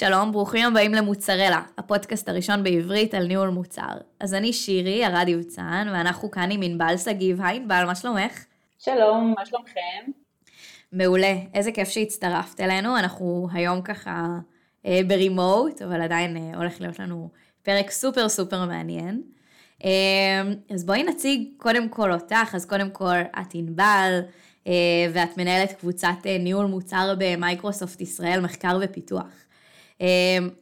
שלום, ברוכים הבאים למוצרלה, הפודקאסט הראשון בעברית על ניהול מוצר. אז אני שירי, ארד יבצן, ואנחנו כאן עם ענבל שגיב. היי ענבל, מה שלומך? שלום, מה שלומכם? מעולה, איזה כיף שהצטרפת אלינו, אנחנו היום ככה אה, ברימוט, אבל עדיין אה, הולך להיות לנו פרק סופר סופר מעניין. אה, אז בואי נציג קודם כל אותך, אז קודם כל את ענבל, אה, ואת מנהלת קבוצת אה, ניהול מוצר במייקרוסופט ישראל, מחקר ופיתוח. אה,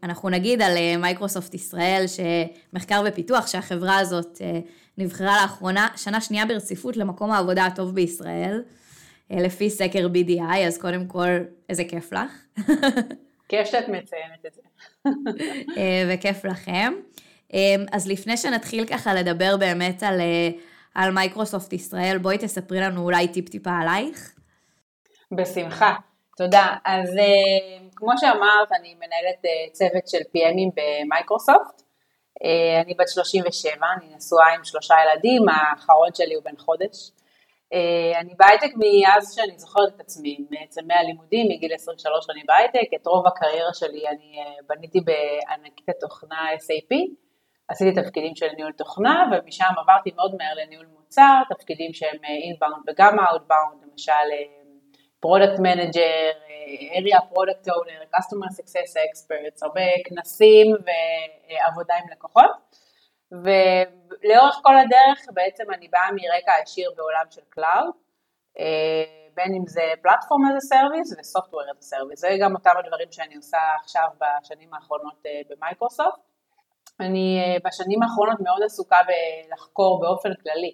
אנחנו נגיד על מייקרוסופט ישראל, שמחקר ופיתוח, שהחברה הזאת נבחרה לאחרונה, שנה שנייה ברציפות למקום העבודה הטוב בישראל, לפי סקר BDI, אז קודם כל, איזה כיף לך. כיף שאת מציינת את זה. וכיף לכם. אז לפני שנתחיל ככה לדבר באמת על על מייקרוסופט ישראל, בואי תספרי לנו אולי טיפ-טיפה עלייך. בשמחה, תודה. אז אה, כמו שאמרת, אני מנהלת אה, צוות של PM ים במייקרוסופט. אה, אני בת 37, אני נשואה עם שלושה ילדים, האחרון שלי הוא בן חודש. אני בהייטק מאז שאני זוכרת את עצמי, בעצם מהלימודים, מגיל 23 אני בהייטק, את רוב הקריירה שלי אני בניתי בענקית התוכנה SAP. עשיתי תפקידים של ניהול תוכנה ומשם עברתי מאוד מהר לניהול מוצר, תפקידים שהם inbound וגם outbound, למשל product manager, area product owner, customer success experts, הרבה כנסים ועבודה עם לקוחות ולאורך כל הדרך בעצם אני באה מרקע עשיר בעולם של cloud, בין אם זה platform as a service ו software as a service, זה גם אותם הדברים שאני עושה עכשיו בשנים האחרונות במייקרוסופט. אני אה, בשנים האחרונות מאוד עסוקה בלחקור באופן כללי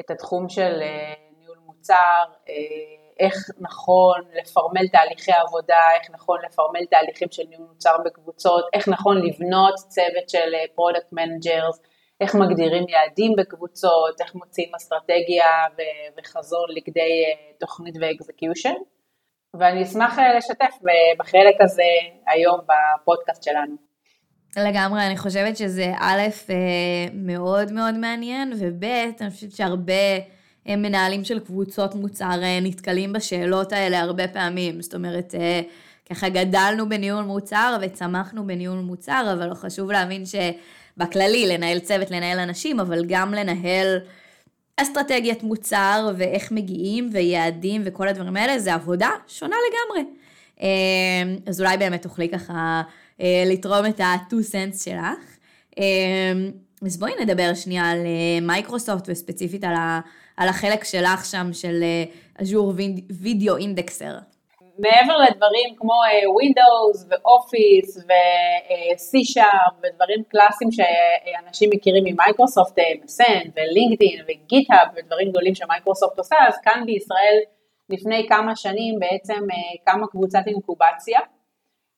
את התחום של אה, ניהול מוצר, אה, איך נכון לפרמל תהליכי עבודה, איך נכון לפרמל תהליכים של ניהול מוצר בקבוצות, איך נכון לבנות צוות של product managers, איך מגדירים יעדים בקבוצות, איך מוציאים אסטרטגיה וחזון לכדי תוכנית ו execution. ואני אשמח לשתף בחלק הזה היום בפודקאסט שלנו. לגמרי, אני חושבת שזה א', אה, מאוד מאוד מעניין, וב', אני חושבת שהרבה אה, מנהלים של קבוצות מוצר אה, נתקלים בשאלות האלה הרבה פעמים. זאת אומרת, ככה גדלנו בניהול מוצר וצמחנו בניהול מוצר, אבל חשוב להבין שבכללי, לנהל צוות, לנהל אנשים, אבל גם לנהל אסטרטגיית מוצר ואיך מגיעים ויעדים וכל הדברים האלה, זה עבודה שונה לגמרי. אז אולי באמת תוכלי ככה... אה, לתרום את ה-2 cents שלך. אה, אז בואי נדבר שנייה על מייקרוסופט וספציפית על, ה, על החלק שלך שם של Azure Video Indexer. מעבר לדברים כמו Windows ו Office ו-C-Sharp ודברים קלאסיים שאנשים מכירים ממייקרוסופט, MSN ולינקדאין וגיט-האב ודברים גדולים שמייקרוסופט עושה, אז כאן בישראל לפני כמה שנים בעצם קמה קבוצת אינקובציה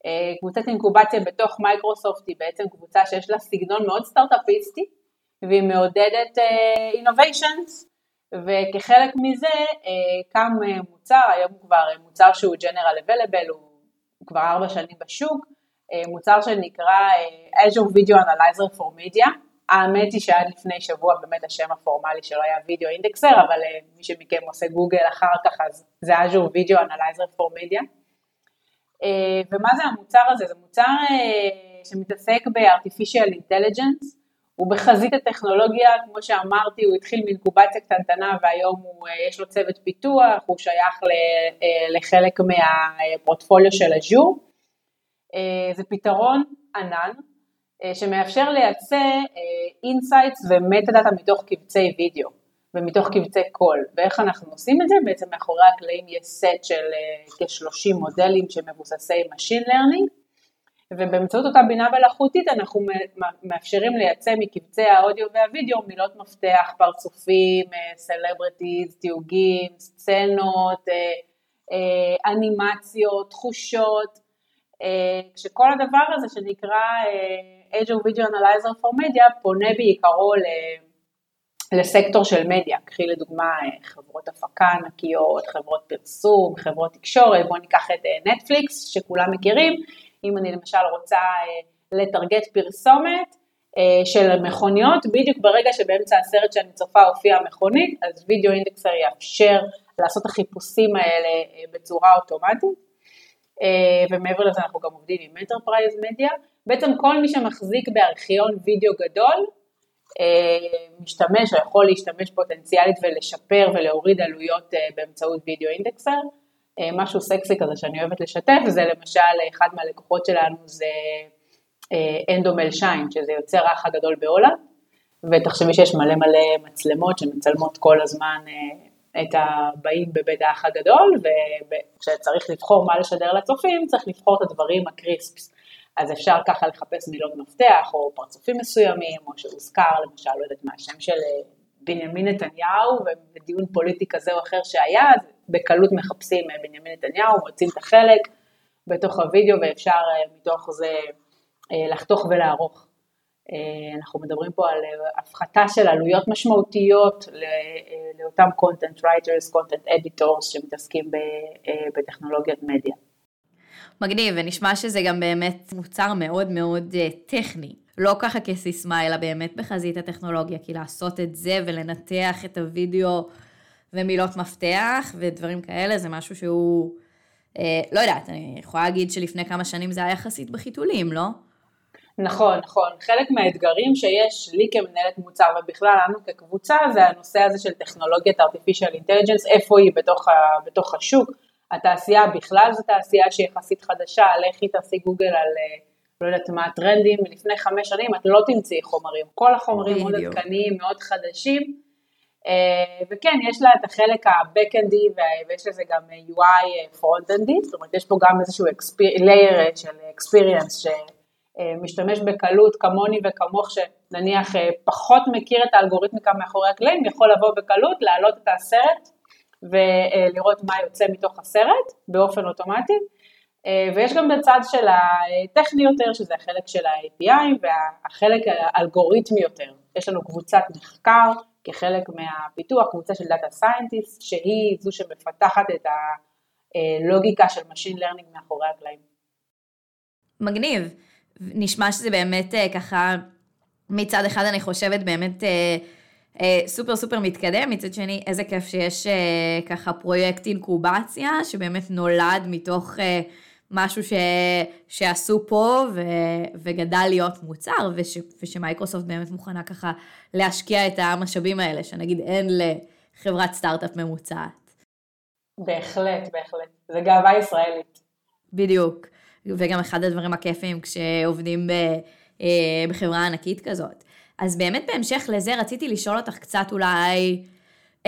אה, קבוצת אינקובציה בתוך מייקרוסופט היא בעצם קבוצה שיש לה סגנון מאוד סטארט-אפיסטי והיא מעודדת innovations אה, וכחלק מזה אה, קם מוצר, היום הוא כבר מוצר שהוא General Available, הוא כבר ארבע שנים בשוק, מוצר שנקרא Azure Video Analyzer for Media, האמת היא שעד לפני שבוע באמת השם הפורמלי שלו היה Video Indexer, אבל מי שמכם עושה גוגל אחר כך אז זה Azure Video Analyzer for Media. אה, ומה זה המוצר הזה? זה מוצר אה, שמתעסק ב-artificial intelligence, הוא בחזית הטכנולוגיה, כמו שאמרתי, הוא התחיל מאינקובציה קטנטנה והיום הוא, אה, יש לו צוות פיתוח, הוא שייך לחלק מהפורטפוליו של אג'ור. זה פתרון ענן שמאפשר לייצא insights ו metadata מתוך קבצי וידאו. ומתוך קבצי קול. ואיך אנחנו עושים את זה? בעצם מאחורי הקלעים יש סט של אה, כ-30 מודלים שמבוססי Machine Learning, ובאמצעות אותה בינה מלאכותית אנחנו מאפשרים לייצא מקבצי האודיו והווידאו מילות מפתח, פרצופים, סלבריטיז, אה, תיוגים, סצנות, אה, אנימציות, תחושות, כשכל הדבר הזה שנקרא Azure Video Analyzer for Media פונה בעיקרו לסקטור של מדיה, קחי לדוגמה אה, חברות הפקה ענקיות, חברות פרסום, חברות תקשורת, בואו ניקח את נטפליקס אה, שכולם מכירים, אם אני למשל רוצה אה, לטרגט פרסומת של מכוניות, בדיוק ברגע שבאמצע הסרט שאני צופה הופיעה מכונית, אז וידאו אינדקסר יאפשר לעשות את החיפושים האלה בצורה אוטומטית. ומעבר לזה אנחנו גם עובדים עם Enterprise Media. בעצם כל מי שמחזיק בארכיון וידאו גדול, משתמש או יכול להשתמש פוטנציאלית ולשפר ולהוריד עלויות באמצעות וידאו אינדקסר. משהו סקסי כזה שאני אוהבת לשתף, זה למשל אחד מהלקוחות שלנו זה אנדומל שיין, שזה יוצר האח הגדול בהולנד, ותחשבי שיש מלא מלא מצלמות שמצלמות כל הזמן אה, את הבאים בבית האח הגדול, וכשצריך לבחור מה לשדר לצופים, צריך לבחור את הדברים הקריספס. אז אפשר ככה לחפש מילות מפתח, או פרצופים מסוימים, או שהוזכר, למשל, לא יודעת מה, השם של אה, בנימין נתניהו, ובדיון פוליטי כזה או אחר שהיה, אז בקלות מחפשים אה, בנימין נתניהו, מוצאים את החלק בתוך הוידאו, ואפשר מתוך זה לחתוך ולערוך. אה, אנחנו מדברים פה על אה, הפחתה של עלויות משמעותיות אה, לאותם content writers, content editors שמתעסקים בטכנולוגיית מדיה. מגניב, ונשמע שזה גם באמת מוצר מאוד מאוד טכני. לא ככה כסיסמה, אלא באמת בחזית הטכנולוגיה, כי לעשות את זה ולנתח את הוידאו ומילות מפתח ודברים כאלה, זה משהו שהוא, אה, לא יודעת, אני יכולה להגיד שלפני כמה שנים זה היה יחסית בחיתולים, לא? נכון, נכון. חלק מהאתגרים שיש לי כמנהלת מוצר ובכלל לנו כקבוצה זה הנושא הזה של טכנולוגיית artificial intelligence, איפה היא בתוך, ה, בתוך השוק. התעשייה בכלל זו תעשייה שהיא יחסית חדשה, לכי תעשי גוגל על אה, לא יודעת מה הטרנדים, לפני חמש שנים את לא תמצאי חומרים, כל החומרים מאוד עדכניים, מאוד חדשים, אה, וכן, יש לה את החלק ה-Backendי ויש לזה גם UI front-endי, זאת אומרת יש פה גם איזשהו layer של experience אה, משתמש בקלות כמוני וכמוך שנניח אה, פחות מכיר את האלגוריתמיקה מאחורי הקלעים, יכול לבוא בקלות, להעלות את הסרט ולראות מה יוצא מתוך הסרט באופן אוטומטי. אה, ויש גם בצד של הטכני יותר, שזה החלק של ה-API והחלק האלגוריתמי יותר. יש לנו קבוצת מחקר כחלק מהפיתוח, קבוצה של data scientist, שהיא זו שמפתחת את הלוגיקה של Machine Learning מאחורי הקלעים. מגניב. נשמע שזה באמת אה, ככה, מצד אחד אני חושבת באמת אה, סופר סופר מתקדם, מצד שני איזה כיף שיש ככה פרויקט אינקובציה, שבאמת נולד מתוך משהו ש, שעשו פה ו, וגדל להיות מוצר, וש, ושמייקרוסופט באמת מוכנה ככה להשקיע את המשאבים האלה, שנגיד אין לחברת סטארט-אפ ממוצעת. בהחלט, בהחלט. זה גאווה ישראלית. בדיוק. וגם אחד הדברים הכיפים כשעובדים ב, אה, בחברה ענקית כזאת. אז באמת בהמשך לזה רציתי לשאול אותך קצת אולי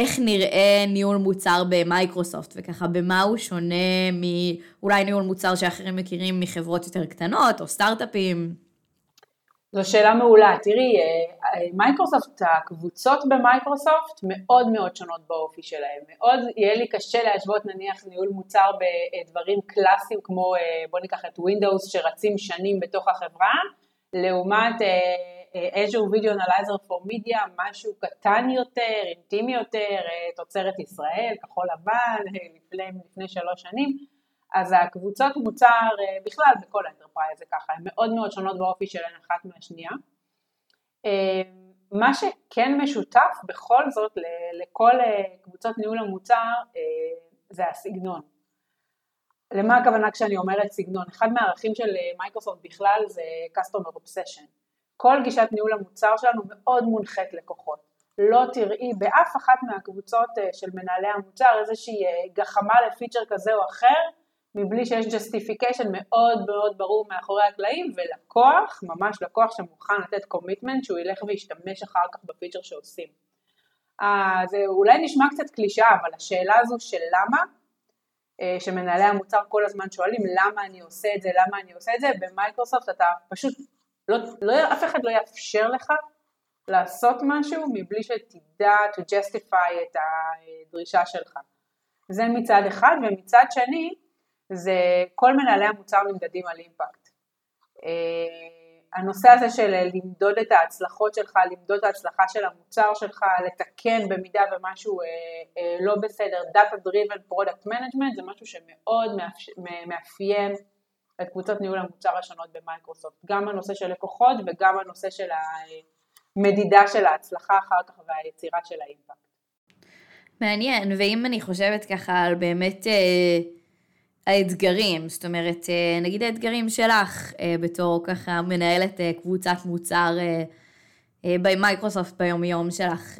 איך נראה ניהול מוצר במייקרוסופט, וככה במה הוא שונה מאולי ניהול מוצר שאחרים מכירים מחברות יותר קטנות או סטארט-אפים. זו שאלה מעולה. תראי, אה, אה, מייקרוסופט, הקבוצות במייקרוסופט מאוד מאוד שונות באופי שלהם. מאוד יהיה לי קשה להשוות נניח ניהול מוצר בדברים קלאסיים כמו אה, בוא ניקח את Windows שרצים שנים בתוך החברה, לעומת Azure Video Analyzer for Media, משהו קטן יותר, אינטימי יותר, תוצרת ישראל, כחול לבן, לפני, לפני שלוש שנים. אז הקבוצות מוצר אה, בכלל בכל ה enterprise זה ככה, הן מאוד מאוד שונות באופי שלהן אחת מהשנייה. אה, מה שכן משותף בכל זאת לכל אה, קבוצות ניהול המוצר זה הסגנון. למה הכוונה כשאני אומרת סגנון? אחד מהערכים של מייקרוסופט בכלל זה Customer Obsession. כל גישת ניהול המוצר שלנו מאוד מונחית לקוחות. לא תראי באף אחת מהקבוצות של מנהלי המוצר איזושהי גחמה לפיצ'ר כזה או אחר מבלי שיש justification מאוד מאוד ברור מאחורי הקלעים, ולקוח, ממש לקוח שמוכן לתת commitment שהוא ילך וישתמש אחר כך בפיצ'ר שעושים. אה, זה אולי נשמע קצת קלישאה, אבל השאלה הזו של למה, אה, שמנהלי המוצר כל הזמן שואלים למה אני עושה את זה, למה אני עושה את זה, במייקרוסופט אתה פשוט, לא, לא, אף אחד לא יאפשר לך לעשות משהו מבלי שתדע to justify את הדרישה שלך. זה מצד אחד, ומצד שני, זה כל מנהלי המוצר נמדדים על אימפקט. אה, הנושא הזה של למדוד את ההצלחות שלך, למדוד את ההצלחה של המוצר שלך, לתקן במידה ומשהו אה, אה, לא בסדר, Data Driven Product Management זה משהו שמאוד מאפיין את קבוצות ניהול המוצר השונות במייקרוסופט, גם הנושא של לקוחות וגם הנושא של המדידה של ההצלחה אחר כך והיצירה של האימפקט. מעניין, ואם אני חושבת ככה על באמת אה... האתגרים, זאת אומרת, אה, נגיד האתגרים שלך אה, בתור ככה מנהלת אה, קבוצת מוצר במייקרוסופט ביום-יום שלך,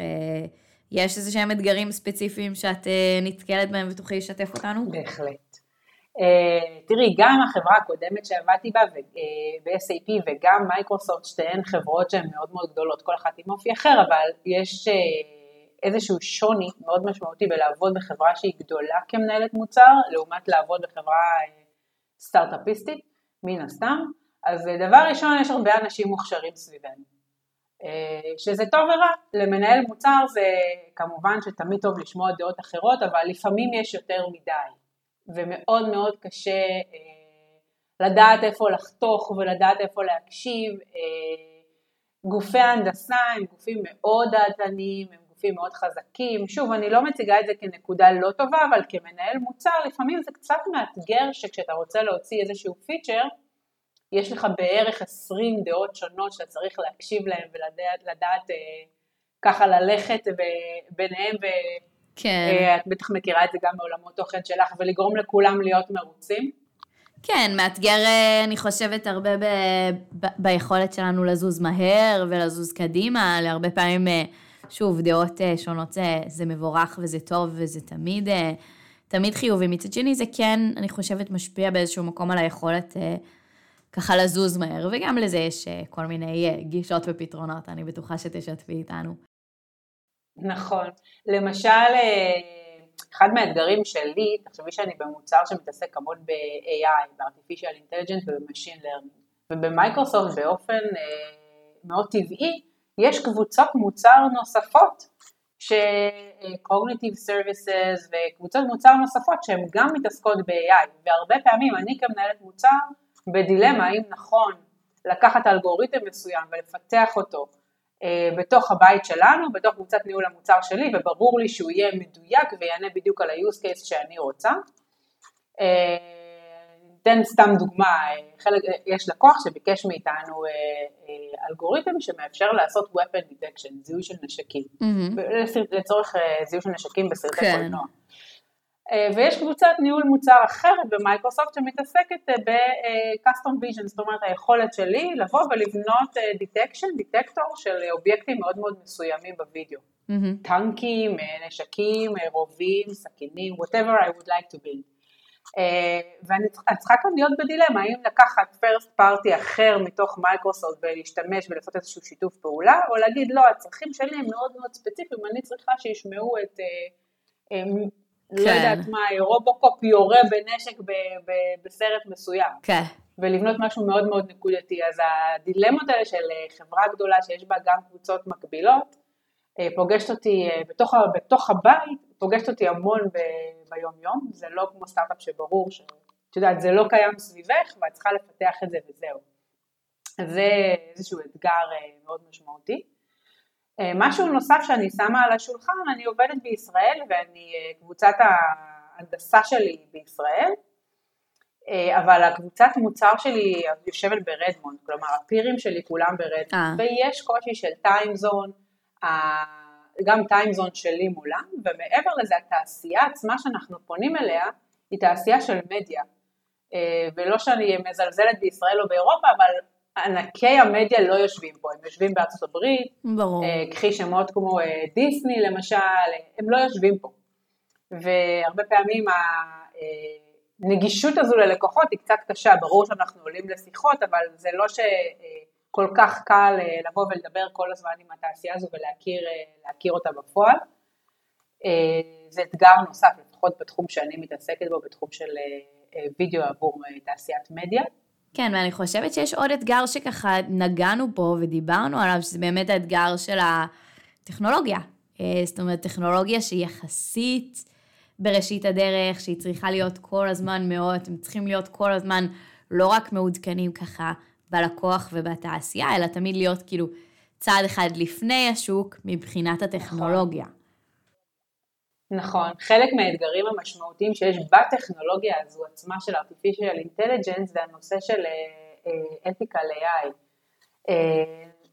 יש איזה שהם אתגרים ספציפיים שאת נתקלת בהם ותוכלי לשתף אותנו? בהחלט. תראי, גם החברה הקודמת שעבדתי בה, ב-SAP וגם מייקרוסופט, שתיהן חברות שהן מאוד מאוד גדולות, כל אחת עם אופי אחר, אבל יש איזשהו שוני מאוד משמעותי בלעבוד בחברה שהיא גדולה כמנהלת מוצר, לעומת לעבוד בחברה אה, סטארט-אפיסטית, מן הסתם. אז אה, דבר ראשון, יש הרבה אנשים מוכשרים סביבנו. אה, שזה טוב ורע, למנהל מוצר זה כמובן שתמיד טוב לשמוע דעות אחרות, אבל לפעמים יש יותר מדי, ומאוד מאוד קשה לדעת איפה לחתוך ולדעת איפה להקשיב. גופי ההנדסה הם גופים מאוד דעתניים, הם גופים מאוד חזקים, שוב אני לא מציגה את זה כנקודה לא טובה, אבל כמנהל מוצר לפעמים זה קצת מאתגר שכשאתה רוצה להוציא איזשהו פיצ'ר, יש לך בערך 20 דעות שונות שאתה צריך להקשיב להן ולדעת לדעת, אה, ככה ללכת ביניהם ואת כן. אה, בטח מכירה את זה גם מעולמות תוכן שלך ולגרום לכולם להיות מרוצים. כן, מאתגר אה, אני חושבת הרבה ב, ב, ביכולת שלנו לזוז מהר ולזוז קדימה, להרבה פעמים אה, שוב, דעות שונות זה, זה מבורך וזה טוב וזה תמיד, תמיד חיובי. מצד שני זה כן, אני חושבת, משפיע באיזשהו מקום על היכולת ככה לזוז מהר, וגם לזה יש כל מיני גישות ופתרונות, אני בטוחה שתשתפי איתנו. נכון. למשל, אחד מהאתגרים שלי, תחשבי שאני במוצר שמתעסק המון ב-AI, ב-artificial intelligence וב-machine learning, ובמייקרוסופט באופן מאוד טבעי, יש קבוצות מוצר נוספות, ש-cognitive services וקבוצות מוצר נוספות שהן גם מתעסקות ב-AI, והרבה פעמים אני כמנהלת מוצר בדילמה האם נכון לקחת אלגוריתם מסוים ולפתח אותו אה, בתוך הבית שלנו, בתוך קבוצת ניהול המוצר שלי, וברור לי שהוא יהיה מדויק ויענה בדיוק על ה-use case שאני רוצה. אה, אתן סתם דוגמה, חלק, יש לקוח שביקש מאיתנו אה, אה, אלגוריתם שמאפשר לעשות weapon detection, זיהוי של נשקים, mm-hmm. לצורך אה, זיהוי של נשקים בסרטי כן. קולנוע. ויש קבוצת ניהול מוצר אחרת במייקרוסופט שמתעסקת ב-custom vision, זאת אומרת היכולת שלי לבוא ולבנות detection, detector של אובייקטים מאוד מאוד מסוימים בווידאו. Mm-hmm. טנקים, נשקים, רובים, סכינים, whatever I would like to build. אה, ואני צריכה כאן להיות בדילמה, האם לקחת first party אחר מתוך מייקרוסופט ולהשתמש ולעשות איזשהו שיתוף פעולה, או להגיד לא, הצרכים שלי הם מאוד מאוד ספציפיים, אני צריכה שישמעו את, אה, אה, לא כן. יודעת מה, רובוקופ יורה בנשק בסרט מסוים. כן. ולבנות משהו מאוד מאוד נקודתי. אז הדילמות האלה של חברה גדולה שיש בה גם קבוצות מקבילות, פוגשת אותי בתוך, בתוך הבית, פוגשת אותי המון ב, ביום יום, זה לא כמו סטארט-אפ שברור שאת יודעת, זה לא קיים סביבך ואת צריכה לפתח את זה וזהו. אז זה איזשהו אתגר אה, מאוד משמעותי. אה, משהו נוסף שאני שמה על השולחן, אני עובדת בישראל ואני, אה, קבוצת ההנדסה שלי בישראל, אבל הקבוצת מוצר שלי יושבת ברדמונד, כלומר הפירים שלי כולם ברדמונד, ויש קושי של טיימזון, גם טיימזון שלי מולם, ומעבר לזה התעשייה עצמה שאנחנו פונים אליה היא תעשייה של מדיה. אה, ולא שאני מזלזלת בישראל או באירופה, אבל ענקי המדיה לא יושבים פה, הם יושבים בארצות הברית, ברור. אה, קחי שמות כמו אה, דיסני למשל, הם לא יושבים פה. והרבה פעמים הנגישות הזו ללקוחות היא קצת קשה, ברור שאנחנו עולים לשיחות, אבל זה לא ש... כל כך קל אה, לבוא ולדבר כל הזמן עם התעשייה הזו ולהכיר אה, אותה בפועל. אה, זה אתגר נוסף, לפחות בתחום שאני מתעסקת בו, בתחום של וידאו עבור תעשיית מדיה. כן, ואני חושבת שיש עוד אתגר שככה נגענו פה ודיברנו עליו, שזה באמת האתגר של הטכנולוגיה. זאת אומרת, טכנולוגיה שהיא יחסית בראשית הדרך, שהיא צריכה להיות כל הזמן מאוד, הם צריכים להיות כל הזמן לא רק מעודכנים ככה בלקוח ובתעשייה, אלא תמיד להיות כאילו צעד אחד לפני השוק מבחינת הטכנולוגיה. נכון, חלק מהאתגרים המשמעותיים שיש בטכנולוגיה הזו עצמה של artificial intelligence זה הנושא של ethical AI, uh,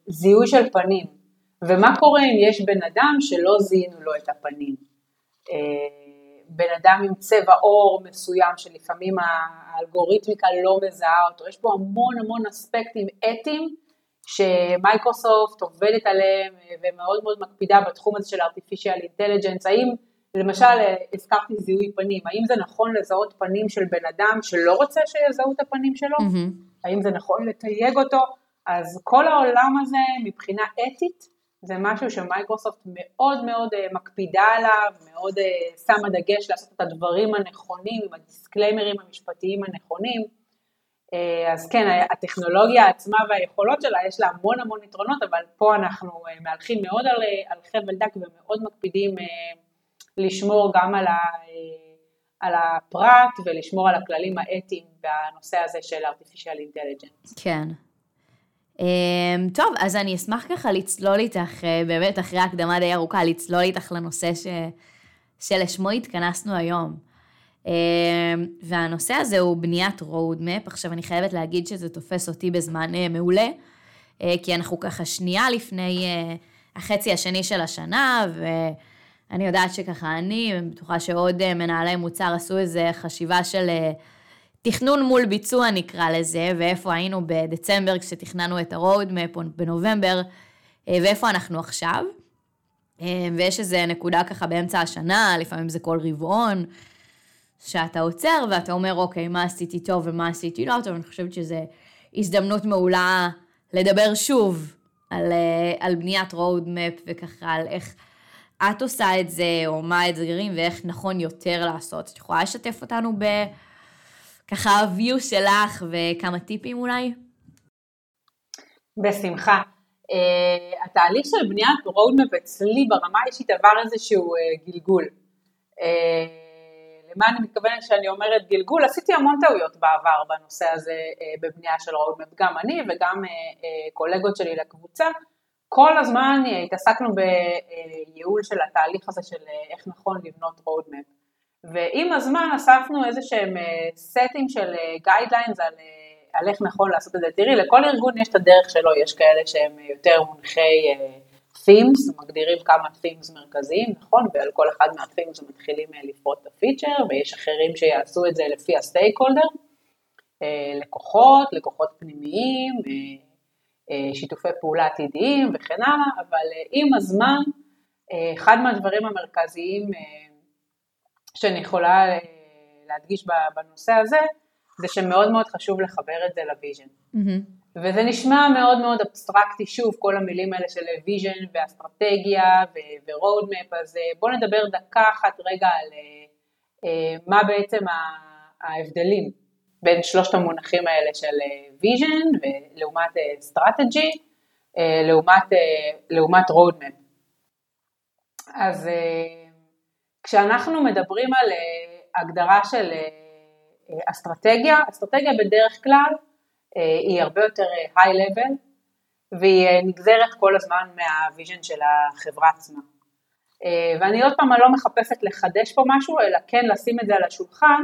זיהוי של פנים, ומה קורה אם יש בן אדם שלא זיהינו לו את הפנים. בן אדם עם צבע עור מסוים שלפעמים האלגוריתמיקה לא מזהה אותו, יש פה המון המון אספקטים אתיים שמייקרוסופט עובדת עליהם ומאוד מאוד מקפידה בתחום הזה של artificial intelligence, האם למשל הזכרתי זיהוי פנים, האם זה נכון לזהות פנים של בן אדם שלא רוצה שיזהו את הפנים שלו? Mm-hmm. האם זה נכון לתייג אותו? אז כל העולם הזה מבחינה אתית זה משהו שמייקרוסופט מאוד מאוד אה, מקפידה עליו, מאוד אה, שמה דגש לעשות את הדברים הנכונים עם הדיסקליימרים המשפטיים הנכונים. אה, אז כן, הטכנולוגיה עצמה והיכולות שלה, יש לה המון המון יתרונות, אבל פה אנחנו מהלכים מאוד על, על חבל דק ומאוד מקפידים לשמור גם על, ה, על הפרט ולשמור על הכללים האתיים בנושא הזה של artificial intelligence. כן. Um, טוב, אז אני אשמח ככה לצלול איתך, uh, באמת אחרי הקדמה די ארוכה, לצלול איתך לנושא ש... שלשמו התכנסנו היום. Um, והנושא הזה הוא בניית roadmap. עכשיו, אני חייבת להגיד שזה תופס אותי בזמן uh, מעולה, uh, כי אנחנו ככה שנייה לפני uh, החצי השני של השנה, ואני יודעת שככה אני, בטוחה שעוד uh, מנהלי מוצר עשו איזה חשיבה של... Uh, תכנון מול ביצוע נקרא לזה, ואיפה היינו בדצמבר כשתכננו את ה-roadmap, או בנובמבר, אה, ואיפה אנחנו עכשיו. אה, ויש איזה נקודה ככה באמצע השנה, לפעמים זה כל רבעון, שאתה עוצר ואתה אומר, אוקיי, מה עשיתי טוב ומה עשיתי לא טוב, אני חושבת שזו הזדמנות מעולה לדבר שוב על, אה, על בניית roadmap וככה על איך את עושה את זה, או מה האתגרים ואיך נכון יותר לעשות. את יכולה לשתף אותנו ב... ככה ה-view שלך וכמה טיפים אולי? בשמחה. Uh, התהליך של בניית roadmap אצלי ברמה האישית עבר איזשהו uh, גלגול. Uh, למה אני מתכוונת כשאני אומרת גלגול? עשיתי המון טעויות בעבר בנושא הזה uh, בבנייה של roadmap, גם אני וגם uh, uh, קולגות שלי לקבוצה. כל הזמן התעסקנו בייעול של התהליך הזה של uh, איך נכון לבנות roadmap. ועם הזמן אספנו איזה שהם סטים אה, של אה, על, אה, על איך נכון לעשות את זה. תראי, לכל ארגון יש את הדרך שלו, יש כאלה שהם יותר מונחי themes, מגדירים כמה themes מרכזיים, נכון? ועל כל אחד מה-themes מתחילים לפרוט את הפיצ'ר, ויש אחרים שיעשו את זה לפי הסטייק הולדר, לקוחות, לקוחות פנימיים, שיתופי פעולה עתידיים וכן הלאה, אבל עם הזמן, אחד מהדברים המרכזיים שאני יכולה אה, להדגיש בנושא הזה, זה שמאוד מאוד חשוב לחבר את זה ל vision. Mm-hmm. וזה נשמע מאוד מאוד אבסטרקטי, שוב, כל המילים האלה של vision ואסטרטגיה ו roadmap, אז אה, בואו נדבר דקה אחת רגע על אה, מה בעצם ההבדלים בין שלושת המונחים האלה של vision לעומת strategy, לעומת, לעומת roadmap. אז כשאנחנו מדברים על אה, הגדרה של אה, אה, אסטרטגיה, אסטרטגיה בדרך כלל היא הרבה יותר high level והיא נגזרת כל הזמן מה vision של החברה עצמה. ואני עוד פעם, אני לא מחפשת לחדש פה משהו, אלא כן לשים את זה על השולחן.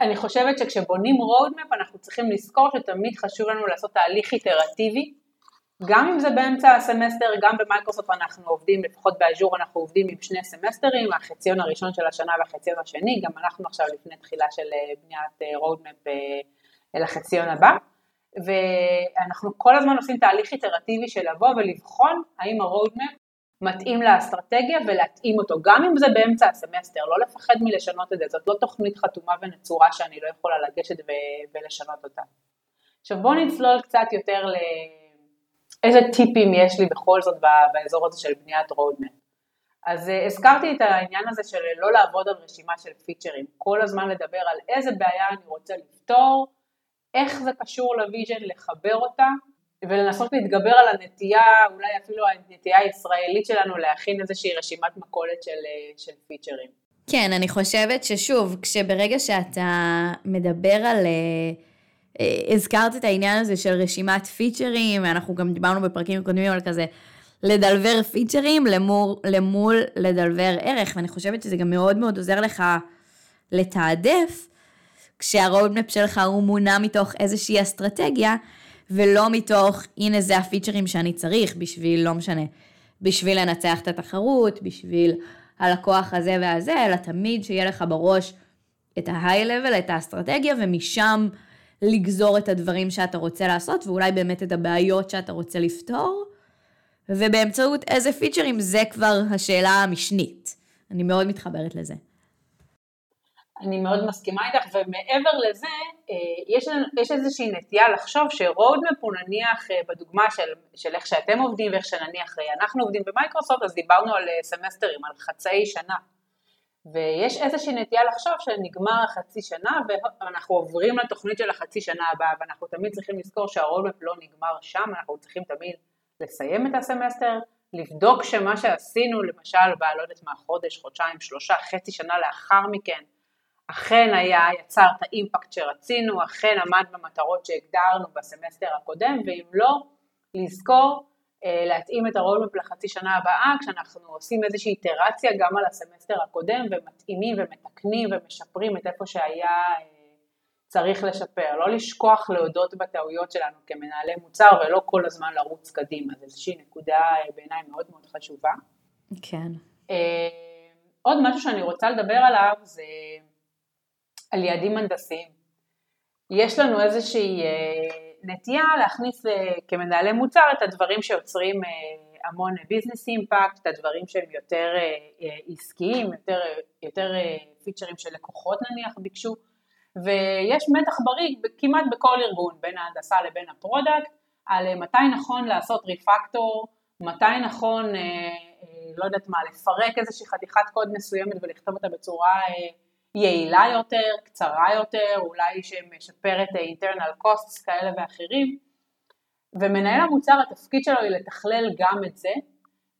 אני חושבת שכשבונים roadmap אנחנו צריכים לזכור שתמיד חשוב לנו לעשות תהליך איטרטיבי. גם אם זה באמצע הסמסטר, גם במייקרוסופט אנחנו עובדים, לפחות ב Azure אנחנו עובדים עם שני סמסטרים, החציון הראשון של השנה והחציון השני, גם אנחנו עכשיו לפני תחילה של אה, בניית אה, אה, לחציון הבא, ואנחנו כל הזמן עושים תהליך איטרטיבי של לבוא ולבחון האם ה roadmap מתאים לאסטרטגיה ולהתאים אותו, גם אם זה באמצע הסמסטר, לא לפחד מלשנות את זה, זאת לא תוכנית חתומה ונצורה שאני לא יכולה לגשת ולשנות אותה. עכשיו בואו נצלול קצת יותר ל... איזה טיפים יש לי בכל זאת באזור הזה של בניית roadmap. אז uh, הזכרתי את העניין הזה של לא לעבוד על רשימה של פיצ'רים, כל הזמן לדבר על איזה בעיה אני רוצה לפתור, איך זה קשור ל vision, לחבר אותה, ולנסות להתגבר על הנטייה, אולי אפילו הנטייה הישראלית שלנו להכין איזושהי רשימת מכולת של, אה, של פיצ'רים. כן, אני חושבת ששוב, כשברגע שאתה מדבר על... Uh... אה, הזכרת את העניין הזה של רשימת פיצ'רים, אנחנו גם דיברנו בפרקים קודמים על כזה, לדלבר פיצ'רים למול, למול לדלבר ערך, ואני חושבת שזה גם מאוד מאוד עוזר לך לתעדף, כשהרודמפ שלך הוא מונע מתוך איזושהי אסטרטגיה, ולא מתוך, הנה זה הפיצ'רים שאני צריך בשביל, לא משנה, בשביל לנצח את התחרות, בשביל הלקוח הזה והזה, אלא תמיד שיהיה לך בראש את level, את האסטרטגיה, ומשם לגזור את הדברים שאתה רוצה לעשות, ואולי באמת את הבעיות שאתה רוצה לפתור, ובאמצעות איזה פיצ'רים זה כבר השאלה המשנית. אני מאוד מתחברת לזה. אני מאוד מסכימה איתך, ומעבר לזה, אה, יש, יש איזושהי נטייה לחשוב ש roadmap הוא נניח אה, בדוגמה של, של איך שאתם עובדים ואיך שנניח אה, אנחנו עובדים במייקרוסופט, אז דיברנו על סמסטרים, על חצאי שנה. ויש איזושהי נטייה לחשוב שנגמר החצי שנה ואנחנו עוברים לתוכנית של החצי שנה הבאה, ואנחנו תמיד צריכים לזכור שה roadmap לא נגמר שם, אנחנו צריכים תמיד לסיים את הסמסטר, לבדוק שמה שעשינו, למשל, בלא יודעת מה, חודש, חודשיים, שלושה, חצי שנה לאחר מכן, אכן היה, יצר את ה impact שרצינו, אכן עמד במטרות שהגדרנו בסמסטר הקודם, ואם לא, לזכור אה, להתאים את ה roadmap לחצי שנה הבאה, כשאנחנו עושים איזושהי איטרציה גם על הסמסטר הקודם, ומתאימים ומתקנים ומשפרים את איפה שהיה אה, צריך לשפר. לא לשכוח להודות בטעויות שלנו כמנהלי מוצר, ולא כל הזמן לרוץ קדימה. זו איזושהי נקודה אה, בעיניי מאוד מאוד חשובה. כן. עוד משהו שאני רוצה לדבר עליו זה על יעדים הנדסיים. יש לנו איזושהי אה, נטייה להכניס אה, כמנהלי מוצר את הדברים שיוצרים אה, המון business impact, את הדברים שהם יותר עסקיים, יותר, יותר פיצ'רים של לקוחות נניח ביקשו, ויש מתח בריא כמעט בכל ארגון, בין ההנדסה לבין ה product, על מתי נכון לעשות ריפקטור, מתי נכון, לא יודעת מה, לפרק איזושהי חתיכת קוד מסוימת ולכתוב אותה בצורה יעילה יותר, קצרה יותר, אולי שמשפרת internal costs כאלה ואחרים, ומנהל המוצר התפקיד שלו היא לתכלל גם את זה,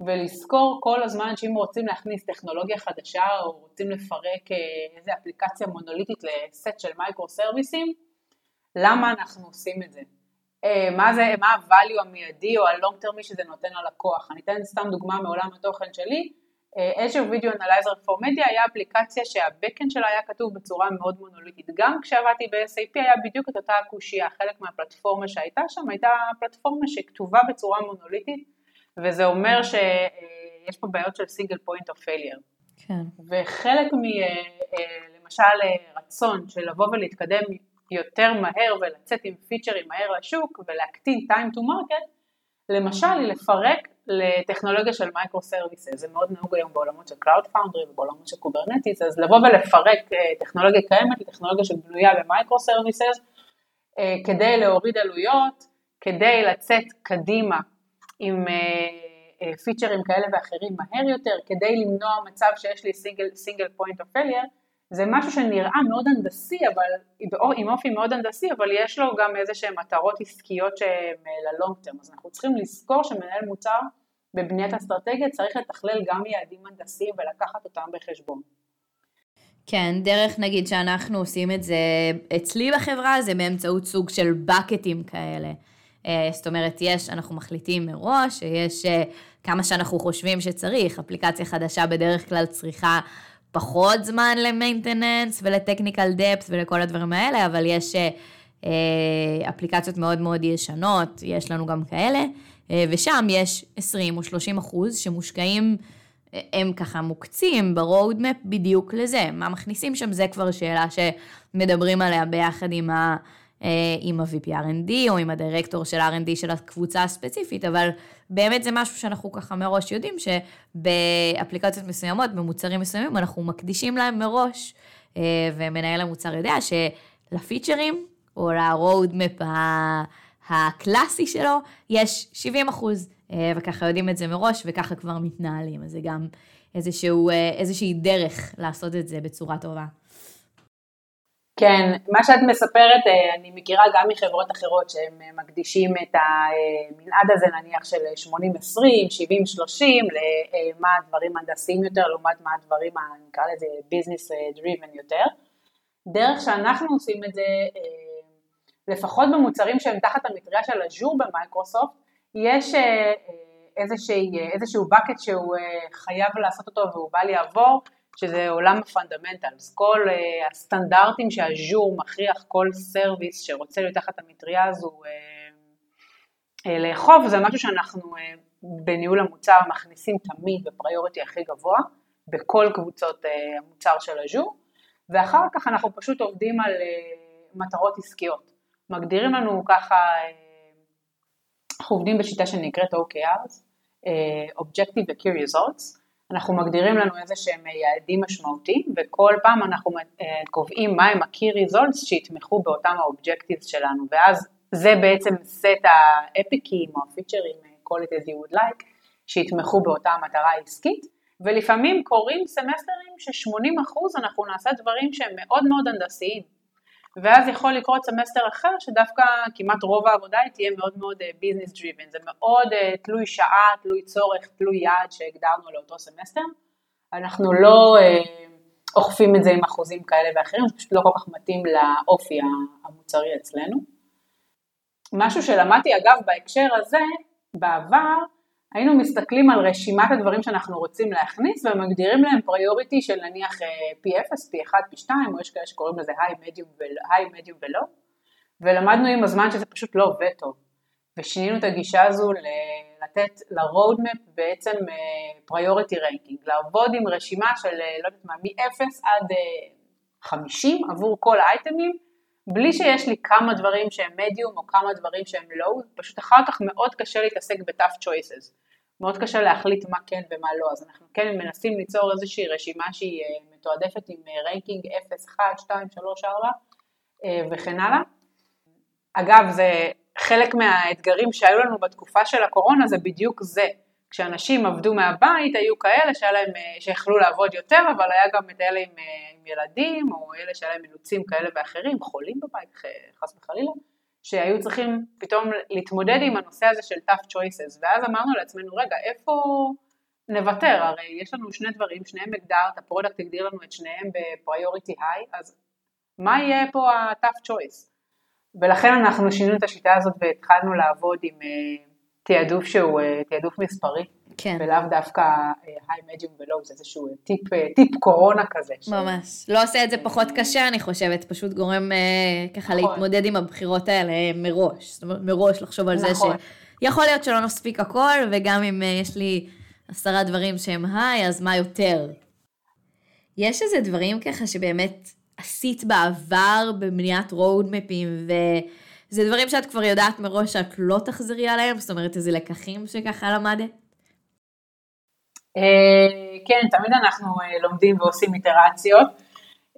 ולזכור כל הזמן שאם רוצים להכניס טכנולוגיה חדשה או רוצים לפרק אה, איזה אפליקציה מונוליטית לסט של מייקרו סרוויסים, למה אנחנו עושים את זה? אה, מה זה, מה ה-value המיידי או ה-long term שזה נותן ללקוח? אני אתן סתם דוגמה מעולם התוכן שלי, Azure Video Analyzer for Media היה אפליקציה שה backend שלה היה כתוב בצורה מאוד מונוליטית. גם כשעבדתי ב-SAP היה בדיוק את אותה הקושייה, חלק מהפלטפורמה שהייתה שם הייתה פלטפורמה שכתובה בצורה מונוליטית, וזה אומר שיש פה בעיות של single point of. כן. וחלק מ... למשל רצון של לבוא ולהתקדם יותר מהר ולצאת עם פיצ'רים מהר לשוק ולהקטין time to market, למשל היא לפרק לטכנולוגיה של microservices, זה מאוד נהוג היום בעולמות של Cloud Foundry ובעולמות של Kubernetes, אז לבוא ולפרק אה, טכנולוגיה קיימת לטכנולוגיה שבנויה ב microservices, אה, כדי להוריד עלויות, כדי לצאת קדימה עם פיצ'רים אה, כאלה ואחרים מהר יותר, כדי למנוע מצב שיש לי single point of זה משהו שנראה מאוד הנדסי, אבל עם אופי מאוד הנדסי, אבל יש לו גם איזה שהן מטרות עסקיות שהן ל long term, אז אנחנו צריכים לזכור שמנהל מוצר בבניית אסטרטגיה צריך לתכלל גם יעדים הנדסיים ולקחת אותם בחשבון. כן, דרך נגיד שאנחנו עושים את זה אצלי בחברה, זה באמצעות סוג של בקטים כאלה. אה, זאת אומרת, יש, אנחנו מחליטים מראש שיש אה, כמה שאנחנו חושבים שצריך, אפליקציה חדשה בדרך כלל צריכה פחות זמן ל maintenance ול technical debt ולכל הדברים האלה, אבל יש אה, אה, אפליקציות מאוד מאוד ישנות, יש לנו גם כאלה, אה, ושם יש 20 או 30 אחוז שמושקעים, הם ככה מוקצים ב roadmap בדיוק לזה. מה מכניסים שם זה כבר שאלה שמדברים עליה ביחד עם ה... עם ה-VP R&D או עם הדירקטור של R&D של הקבוצה הספציפית, אבל באמת זה משהו שאנחנו ככה מראש יודעים שבאפליקציות מסוימות, במוצרים מסוימים, אנחנו מקדישים להם מראש, אה, ומנהל המוצר יודע שלפיצ'רים או ל-roadmap הקלאסי שלו, יש 70 אחוז, אה, וככה יודעים את זה מראש, וככה כבר מתנהלים. אז זה גם איזשהו, איזושהי דרך לעשות את זה בצורה טובה. כן, מה שאת מספרת אה, אני מכירה גם מחברות אחרות שהם אה, מקדישים את המנעד הזה נניח של 80-20, 70-30, למה הדברים הנדסיים יותר לעומת מה הדברים, נקרא לזה business driven יותר. דרך שאנחנו עושים את זה, אה, לפחות במוצרים שהם תחת המטריה של Azure ב Microsoft, יש איזשהו, איזשהו bucket שהוא חייב לעשות אותו והוא בא לי עבור, שזה עולם ה fundamentals, כל אה, הסטנדרטים שה Azure מכריח כל service שרוצה להיות תחת המטריה הזו אה, uh, לאכוף, זה משהו שאנחנו uh, בניהול המוצר מכניסים תמיד בפריוריטי הכי גבוה, בכל קבוצות המוצר של הז'ור, ואחר כך אנחנו פשוט עובדים על מטרות עסקיות. מגדירים לנו ככה, אנחנו עובדים בשיטה שנקראת OKRs, Objective ו Key Results, אנחנו מגדירים לנו איזה שהם יעדים משמעותיים, וכל פעם אנחנו קובעים מהם ה-key results שיתמכו באותם ה-objectives שלנו, ואז זה בעצם סט האפיקים או הפיצ'רים, call it as you would like, שיתמכו באותה המטרה העסקית, ולפעמים קורים סמסטרים ש-80% אנחנו נעשה דברים שהם מאוד מאוד הנדסיים, ואז יכול לקרות סמסטר אחר שדווקא כמעט רוב העבודה היא תהיה מאוד מאוד business אה, driven, זה מאוד אה, תלוי שעה, תלוי צורך, תלוי יעד שהגדרנו לאותו סמסטר, אנחנו לא אה, אוכפים את זה עם אחוזים כאלה ואחרים, זה פשוט לא כל כך מתאים לאופי המוצרי אצלנו. משהו שלמדתי אגב בהקשר הזה, בעבר, היינו מסתכלים על רשימת הדברים שאנחנו רוצים להכניס ומגדירים להם priority של נניח P0, P1, P2, או יש כאלה שקוראים לזה high, medium ו low, ולמדנו עם הזמן שזה פשוט לא עובד טוב, ושינינו את הגישה הזו לתת ל-roadmap בעצם priority ranking, לעבוד עם רשימה של לא יודעת מה, מ-0 עד 50 עבור כל האייטמים, בלי שיש לי כמה דברים שהם מדיום או כמה דברים שהם low, פשוט אחר כך מאוד קשה להתעסק ב-tough choices. מאוד קשה להחליט מה כן ומה לא, אז אנחנו כן מנסים ליצור איזושהי רשימה שהיא אה, מתועדפת עם ranking 0, 1, 2, 3, 4 וכן הלאה. אגב, זה חלק מהאתגרים שהיו לנו בתקופה של הקורונה זה בדיוק זה. כשאנשים עבדו מהבית היו כאלה שהיה להם, אה, שיכלו לעבוד יותר, אבל היה גם את אלה עם, אה, עם ילדים, או אלה שהיה להם אילוצים כאלה ואחרים, חולים בבית, חס וחלילה, שהיו צריכים פתאום להתמודד עם הנושא הזה של tough choices, ואז אמרנו לעצמנו, רגע, איפה נוותר? הרי יש לנו שני דברים, שניהם הגדרת, ה product הגדיר לנו את שניהם ב priority high, אז מה יהיה פה ה-tough choice? ולכן אנחנו שינינו את השיטה הזאת והתחלנו לעבוד עם תעדוף שהוא אה, תעדוף מספרי, כן. ולאו דווקא היי, מדיום ולואו, זה איזשהו טיפ, טיפ קורונה כזה. ממש. ש... לא עושה את זה פחות קשה, אני חושבת, פשוט גורם uh, ככה נכון. להתמודד עם הבחירות האלה מראש. זאת אומרת, מראש לחשוב על נכון. זה שיכול להיות שלא נספיק הכל, וגם אם uh, יש לי עשרה דברים שהם היי, אז מה יותר? יש איזה דברים ככה שבאמת עשית בעבר במניעת רודמפים, וזה דברים שאת כבר יודעת מראש שאת לא תחזרי עליהם? זאת אומרת, איזה לקחים שככה למדת? אה, כן, תמיד אנחנו אה, לומדים ועושים איטרציות,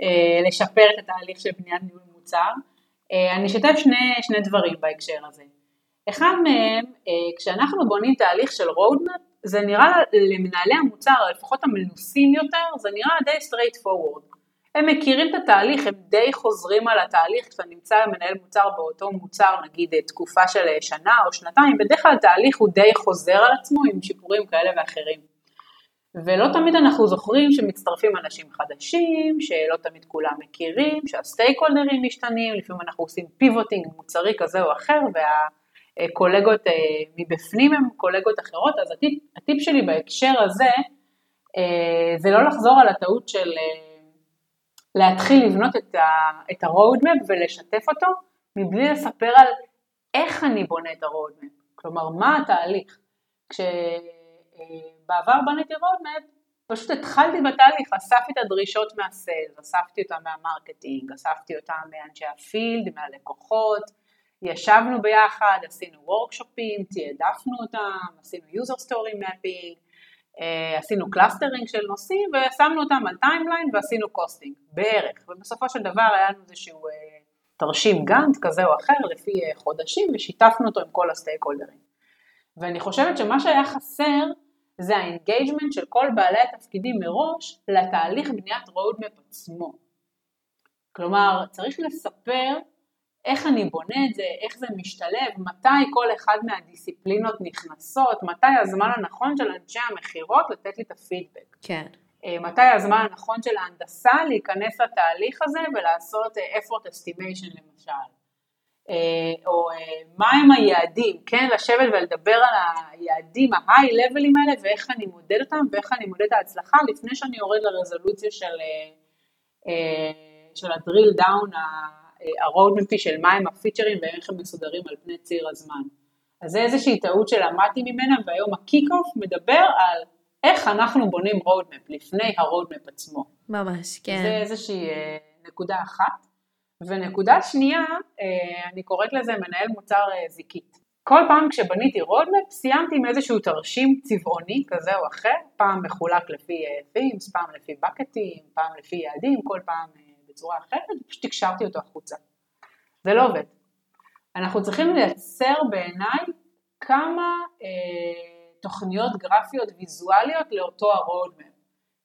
אה, לשפר את התהליך של בניית ניהול מוצר. אני אשתף שני, שני דברים בהקשר הזה. אחד מהם, כשאנחנו בונים תהליך של roadmap, זה נראה למנהלי המוצר, לפחות המנוסים יותר, זה נראה די straight forward. הם מכירים את התהליך, הם די חוזרים על התהליך, כשאתה נמצא מנהל מוצר באותו מוצר, נגיד תקופה של שנה או שנתיים, בדרך כלל התהליך הוא די חוזר על עצמו עם שיפורים כאלה ואחרים. ולא תמיד אנחנו זוכרים שמצטרפים אנשים חדשים, שלא תמיד כולם מכירים, שהסטייק הולדרים משתנים, לפעמים אנחנו עושים פיבוטינג מוצרי כזה או אחר, והקולגות אה, מבפנים הם קולגות אחרות, אז הטיפ, הטיפ שלי בהקשר הזה, אה, זה לא לחזור על הטעות של אה, להתחיל לבנות את ה-roadmap ולשתף אותו, מבלי לספר על איך אני בונה את ה-roadmap, כלומר מה התהליך. כש... בעבר בניתי roadmap, פשוט התחלתי בתהליך, אספתי את הדרישות מה sales, אספתי אותן מה marketing, אספתי אותן מאנשי ה field, מהלקוחות, ישבנו ביחד, עשינו וורקשופים, תעדפנו אותם, עשינו user story mapping, אה, עשינו clustering של נושאים ושמנו אותם על timeline ועשינו costing, בערך, ובסופו של דבר היה לנו איזשהו אה, תרשים גאנט כזה או אחר לפי אה, חודשים ושיתפנו אותו עם כל הסטייק הולדרים. ואני חושבת שמה שהיה חסר זה ה-engagement של כל בעלי התפקידים מראש לתהליך בניית roadmap עצמו. כלומר, צריך לספר איך אני בונה את זה, איך זה משתלב, מתי כל אחד מהדיסציפלינות נכנסות, מתי הזמן הנכון של אנשי המכירות לתת לי את הפידבק. כן. אה, מתי הזמן הנכון של ההנדסה להיכנס לתהליך הזה ולעשות אה, effort estimation למשל. אה, או מהם היעדים, כן, לשבת ולדבר על היעדים, levelים האלה ואיך אני מודד אותם ואיך אני מודד את ההצלחה לפני שאני יורד לרזולוציה של, של ה-drill down, ה-roadmap של מהם הפיצ'רים ואיך הם מסודרים על פני ציר הזמן. אז זה איזושהי טעות שלמדתי ממנה והיום ה-kickoff מדבר על איך אנחנו בונים roadmap לפני ה-roadmap עצמו. ממש, כן. זה איזושהי אה, נקודה אחת. ונקודה שנייה, אה, אני קוראת לזה מנהל מוצר אה, זיקית. כל פעם כשבניתי roadmap סיימתי עם איזשהו תרשים צבעוני כזה או אחר, פעם מחולק לפי themes, פעם לפי bucketים, פעם לפי יעדים, כל פעם בצורה אחרת, ופשוט הקשרתי אותו החוצה. זה לא עובד. אנחנו צריכים לייצר בעיניי כמה אה, תוכניות גרפיות ויזואליות לאותו ה-roadmap.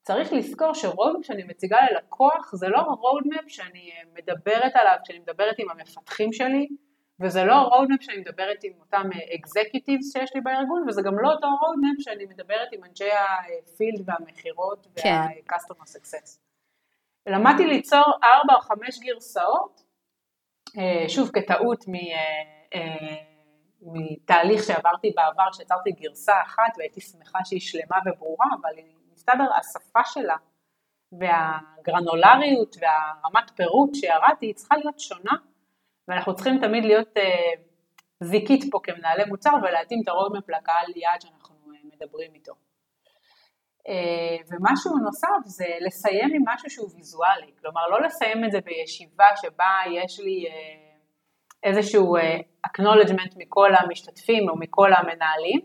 צריך לזכור ש-roadmap שאני מציגה ללקוח זה לא ה-roadmap שאני אה, מדברת עליו כשאני מדברת עם המפתחים שלי, וזה לא ה-roadmap שאני מדברת עם אותם אה, executives שיש לי בארגון, וזה גם לא אותו roadmap שאני מדברת עם אנשי הפילד והמכירות כן. וה-customer success. למדתי ליצור ארבע או חמש גרסאות, אה, שוב כטעות מתהליך שעברתי בעבר, שיצרתי גרסה אחת והייתי שמחה שהיא שלמה וברורה, אבל מסתבר השפה שלה והגרנולריות והרמת פירוט שירדתי צריכה להיות שונה, ואנחנו צריכים תמיד להיות אה, זיקית פה כמנהלי מוצר ולהתאים את הרודמפ לקהל יעד שאנחנו אה, מדברים איתו. אה, ומשהו נוסף זה לסיים עם משהו שהוא ויזואלי, כלומר לא לסיים את זה בישיבה שבה יש לי איזשהו acknowledgement מכל המשתתפים או מכל המנהלים,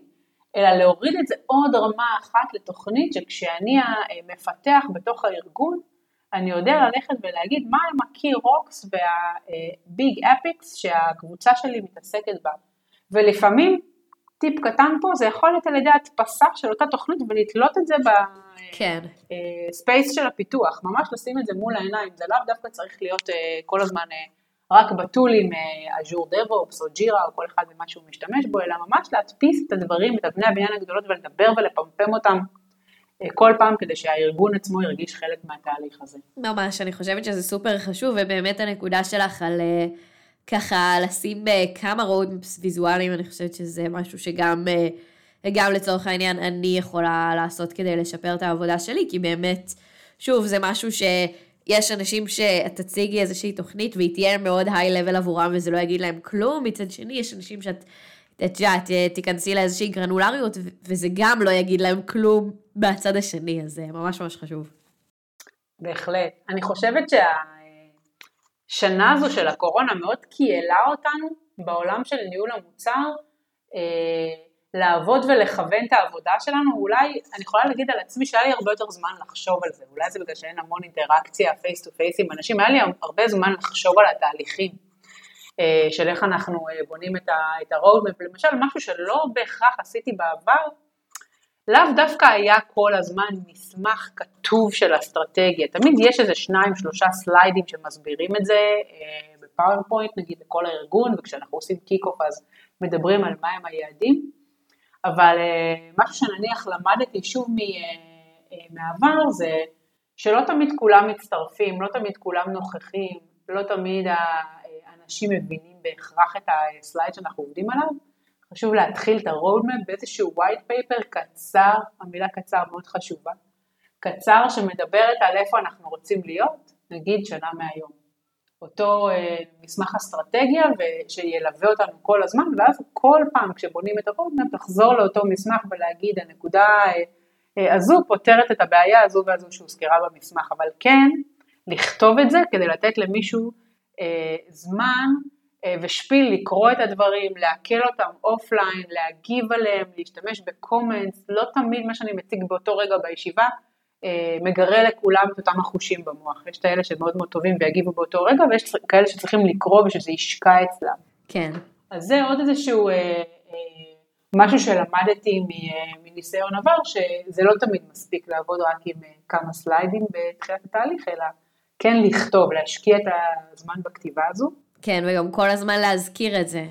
אלא להוריד את זה עוד רמה אחת לתוכנית שכשאני המפתח בתוך הארגון, אני יודע ללכת ולהגיד מה הם ה-key rocks וה-big epics שהקבוצה שלי מתעסקת בה. ולפעמים, טיפ קטן פה, זה יכול להיות על ידי הדפסה של אותה תוכנית ולתלות את זה ב-space כן. של הפיתוח, ממש לשים את זה מול העיניים, זה לאו דווקא צריך להיות אה, כל הזמן אה, רק ב-tool-ים אג'ור דב-אופס או ג'ירה או כל אחד ממה שהוא משתמש בו, אלא ממש להדפיס את הדברים, את אבני הבניין הגדולות ולדבר ולפמפם אותם אה, כל פעם כדי שהארגון עצמו ירגיש חלק מהתהליך הזה. ממש, אני חושבת שזה סופר חשוב, ובאמת הנקודה שלך על אה, ככה לשים אה, כמה רודמפס ויזואליים, אני חושבת שזה משהו שגם... גם לצורך העניין אני יכולה לעשות כדי לשפר את העבודה שלי, כי באמת, שוב, זה משהו ש... יש אנשים שאת תציגי איזושהי תוכנית והיא תהיה מאוד היי-לבל עבורם וזה לא יגיד להם כלום, מצד שני יש אנשים שאת, את יודעת, תיכנסי לאיזושהי גרנולריות וזה גם לא יגיד להם כלום מהצד השני, אז זה ממש ממש חשוב. בהחלט. אני חושבת שהשנה הזו של הקורונה מאוד קיילה אותנו בעולם של ניהול המוצר. אה, לעבוד ולכוון את העבודה שלנו, אולי, אני יכולה להגיד על עצמי שהיה לי הרבה יותר זמן לחשוב על זה, אולי זה בגלל שאין המון אינטראקציה face to face עם אנשים, היה לי הרבה זמן לחשוב על התהליכים אה, של איך אנחנו אה, בונים את ה-roadmap, למשל משהו שלא בהכרח עשיתי בעבר, לאו דווקא היה כל הזמן מסמך כתוב של אסטרטגיה, תמיד יש איזה שניים שלושה slide-ים שמסבירים את זה אה, ב-PowerPoint נגיד לכל הארגון, וכשאנחנו עושים kickoff אז מדברים על מהם היעדים, אבל אה, משהו שנניח למדתי שוב אה, מהעבר זה שלא תמיד כולם מצטרפים, לא תמיד כולם נוכחים, לא תמיד האנשים מבינים בהכרח את הסלייד שאנחנו עובדים עליו. חשוב להתחיל את ה-roadmap באיזשהו white paper קצר, המילה קצר מאוד חשובה, קצר שמדברת על איפה אנחנו רוצים להיות, נגיד שנה מהיום. אותו אה, מסמך אסטרטגיה שילווה אותנו כל הזמן, ואז כל פעם כשבונים את ה-roadmap לחזור לאותו מסמך ולהגיד הנקודה אה, אה, הזו פותרת את הבעיה הזו והזו שהוזכרה במסמך, אבל כן לכתוב את זה כדי לתת למישהו זמן ו-space לקרוא את הדברים, לעכל אותם offline, להגיב עליהם, להשתמש ב-comments, לא תמיד מה שאני מציג באותו רגע בישיבה אה, מגרה לכולם את אותם החושים במוח. יש את האלה שמאוד מאוד טובים ויגיבו באותו רגע, ויש כאלה שצריכים לקרוא ושזה ישקע אצלם. כן. אז זה עוד איזשהו אה, אה, משהו שלמדתי מניסיון עבר, שזה לא תמיד מספיק לעבוד רק עם אה, כמה סליידים בתחילת התהליך, אלא כן לכתוב, להשקיע את הזמן בכתיבה הזו. כן, וגם כל הזמן להזכיר את זה.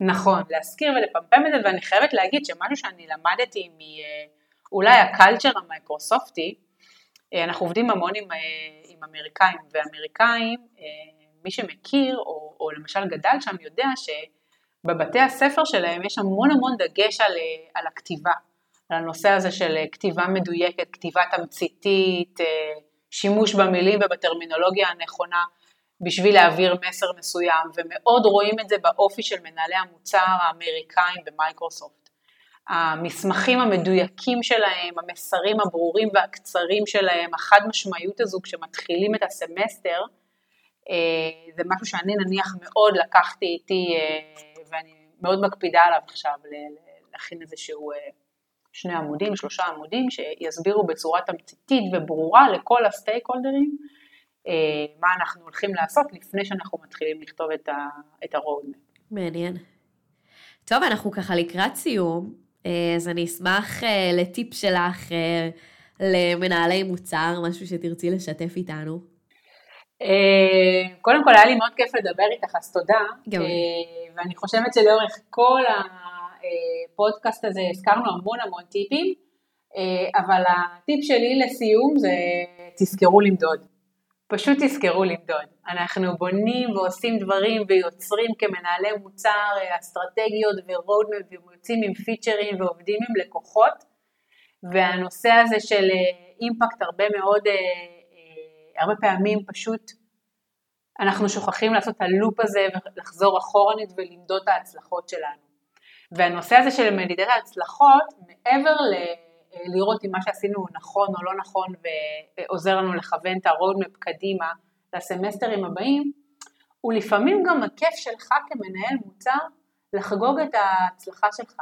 נכון, להזכיר ולפמפם את זה, ואני חייבת להגיד שמשהו שאני למדתי מ... אולי הקלצ'ר המייקרוסופטי, אה, אנחנו עובדים המון עם, אה, עם אמריקאים, ואמריקאים, אה, מי שמכיר, או, או למשל גדל שם, יודע שבבתי הספר שלהם יש המון המון דגש על, על הכתיבה, על הנושא הזה של כתיבה מדויקת, כתיבה תמציתית, שימוש במילים ובטרמינולוגיה הנכונה בשביל להעביר מסר מסוים, ומאוד רואים את זה באופי של מנהלי המוצר האמריקאים במייקרוסופט. המסמכים המדויקים שלהם, המסרים הברורים והקצרים שלהם, החד משמעיות הזו כשמתחילים את הסמסטר, אה, זה משהו שאני נניח מאוד לקחתי איתי אה, ואני מאוד מקפידה עליו עכשיו להכין איזשהו אה, שני עמודים, שלושה עמודים, שיסבירו בצורה תמציתית וברורה לכל הסטייק הולדרים מה אנחנו הולכים לעשות לפני שאנחנו מתחילים לכתוב את ה-roadmap. מעניין. טוב, אנחנו ככה לקראת סיום, אז אני אשמח לטיפ שלך למנהלי מוצר, משהו שתרצי לשתף איתנו. אה, קודם כל היה לי מאוד כיף לדבר איתך, אז תודה. גם. אה, ואני חושבת שלאורך כל הפודקאסט הזה הזכרנו המון המון טיפים, אה, אבל הטיפ שלי לסיום זה תזכרו למדוד. פשוט תזכרו למדוד. אנחנו בונים ועושים דברים ויוצרים כמנהלי מוצר אסטרטגיות ורודמפ ויוצאים עם פיצ'רים ועובדים עם לקוחות, והנושא הזה של אימפקט הרבה מאוד הרבה פעמים פשוט אנחנו שוכחים לעשות את הלופ הזה ולחזור אחורנית ולמדוד את ההצלחות שלנו. והנושא הזה של מדידת ההצלחות, מעבר ל... לראות אם מה שעשינו נכון או לא נכון ועוזר לנו לכוון את ה-roadmap קדימה לסמסטרים הבאים, הוא לפעמים גם הכיף שלך כמנהל מוצר לחגוג את ההצלחה שלך.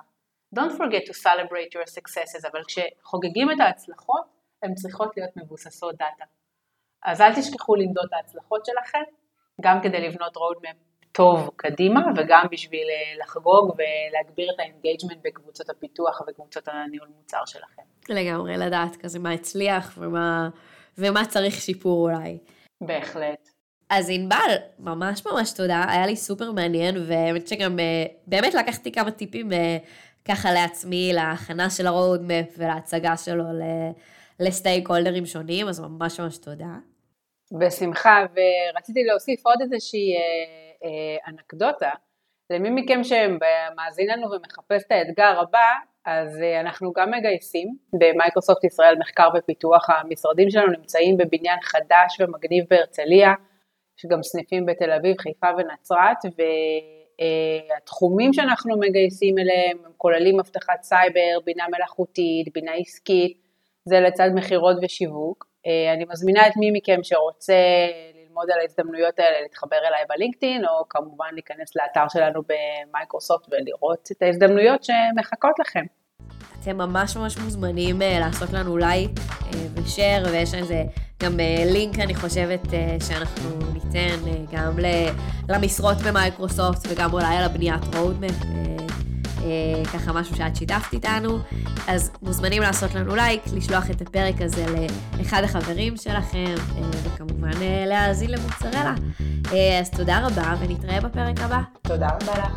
Don't forget to celebrate your successes, אבל כשחוגגים את ההצלחות, הן צריכות להיות מבוססות data. אז אל תשכחו למדוד את ההצלחות שלכם, גם כדי לבנות roadmap טוב קדימה וגם בשביל אה, לחגוג ולהגביר את ה-engagement בקבוצות הפיתוח וקבוצות הניהול מוצר שלכם. לגמרי, לדעת כזה מה הצליח ומה, ומה צריך שיפור אולי. בהחלט. אז ענבל, ממש ממש תודה, היה לי סופר מעניין, והאמת שגם אה, באמת לקחתי כמה טיפים אה, ככה לעצמי להכנה של ה-roadmap ולהצגה שלו לסטייק הולדרים שונים, אז ממש ממש תודה. בשמחה, ורציתי להוסיף עוד איזושהי אה, אה, אנקדוטה. למי מכם שמאזין לנו ומחפש את האתגר הבא, אז אה, אנחנו גם מגייסים ב-Microsoft ישראל מחקר ופיתוח, המשרדים שלנו נמצאים בבניין חדש ומגניב בהרצליה, יש גם סניפים בתל אביב, חיפה ונצרת, והתחומים שאנחנו מגייסים אליהם הם כוללים אבטחת סייבר, בינה מלאכותית, בינה עסקית, זה לצד מכירות ושיווק. אה, אני מזמינה את מי מכם שרוצה ללמוד על ההזדמנויות האלה, להתחבר אליי ב-LinkedIn, או כמובן להיכנס לאתר שלנו ב-Microsoft ולראות את ההזדמנויות שמחכות לכם. אתם ממש ממש מוזמנים אה, לעשות לנו לייק אה, ו-share, ויש לזה גם לינק, אני חושבת, שאנחנו ניתן גם למשרות ב-Microsoft וגם אולי על הבניית roadmap. אה, ככה משהו שאת שיתפת איתנו, אז מוזמנים לעשות לנו לייק, לשלוח את הפרק הזה לאחד החברים שלכם, אה, וכמובן אה, להאזין למוצרלה. אז תודה רבה, ונתראה בפרק הבא. תודה רבה לך.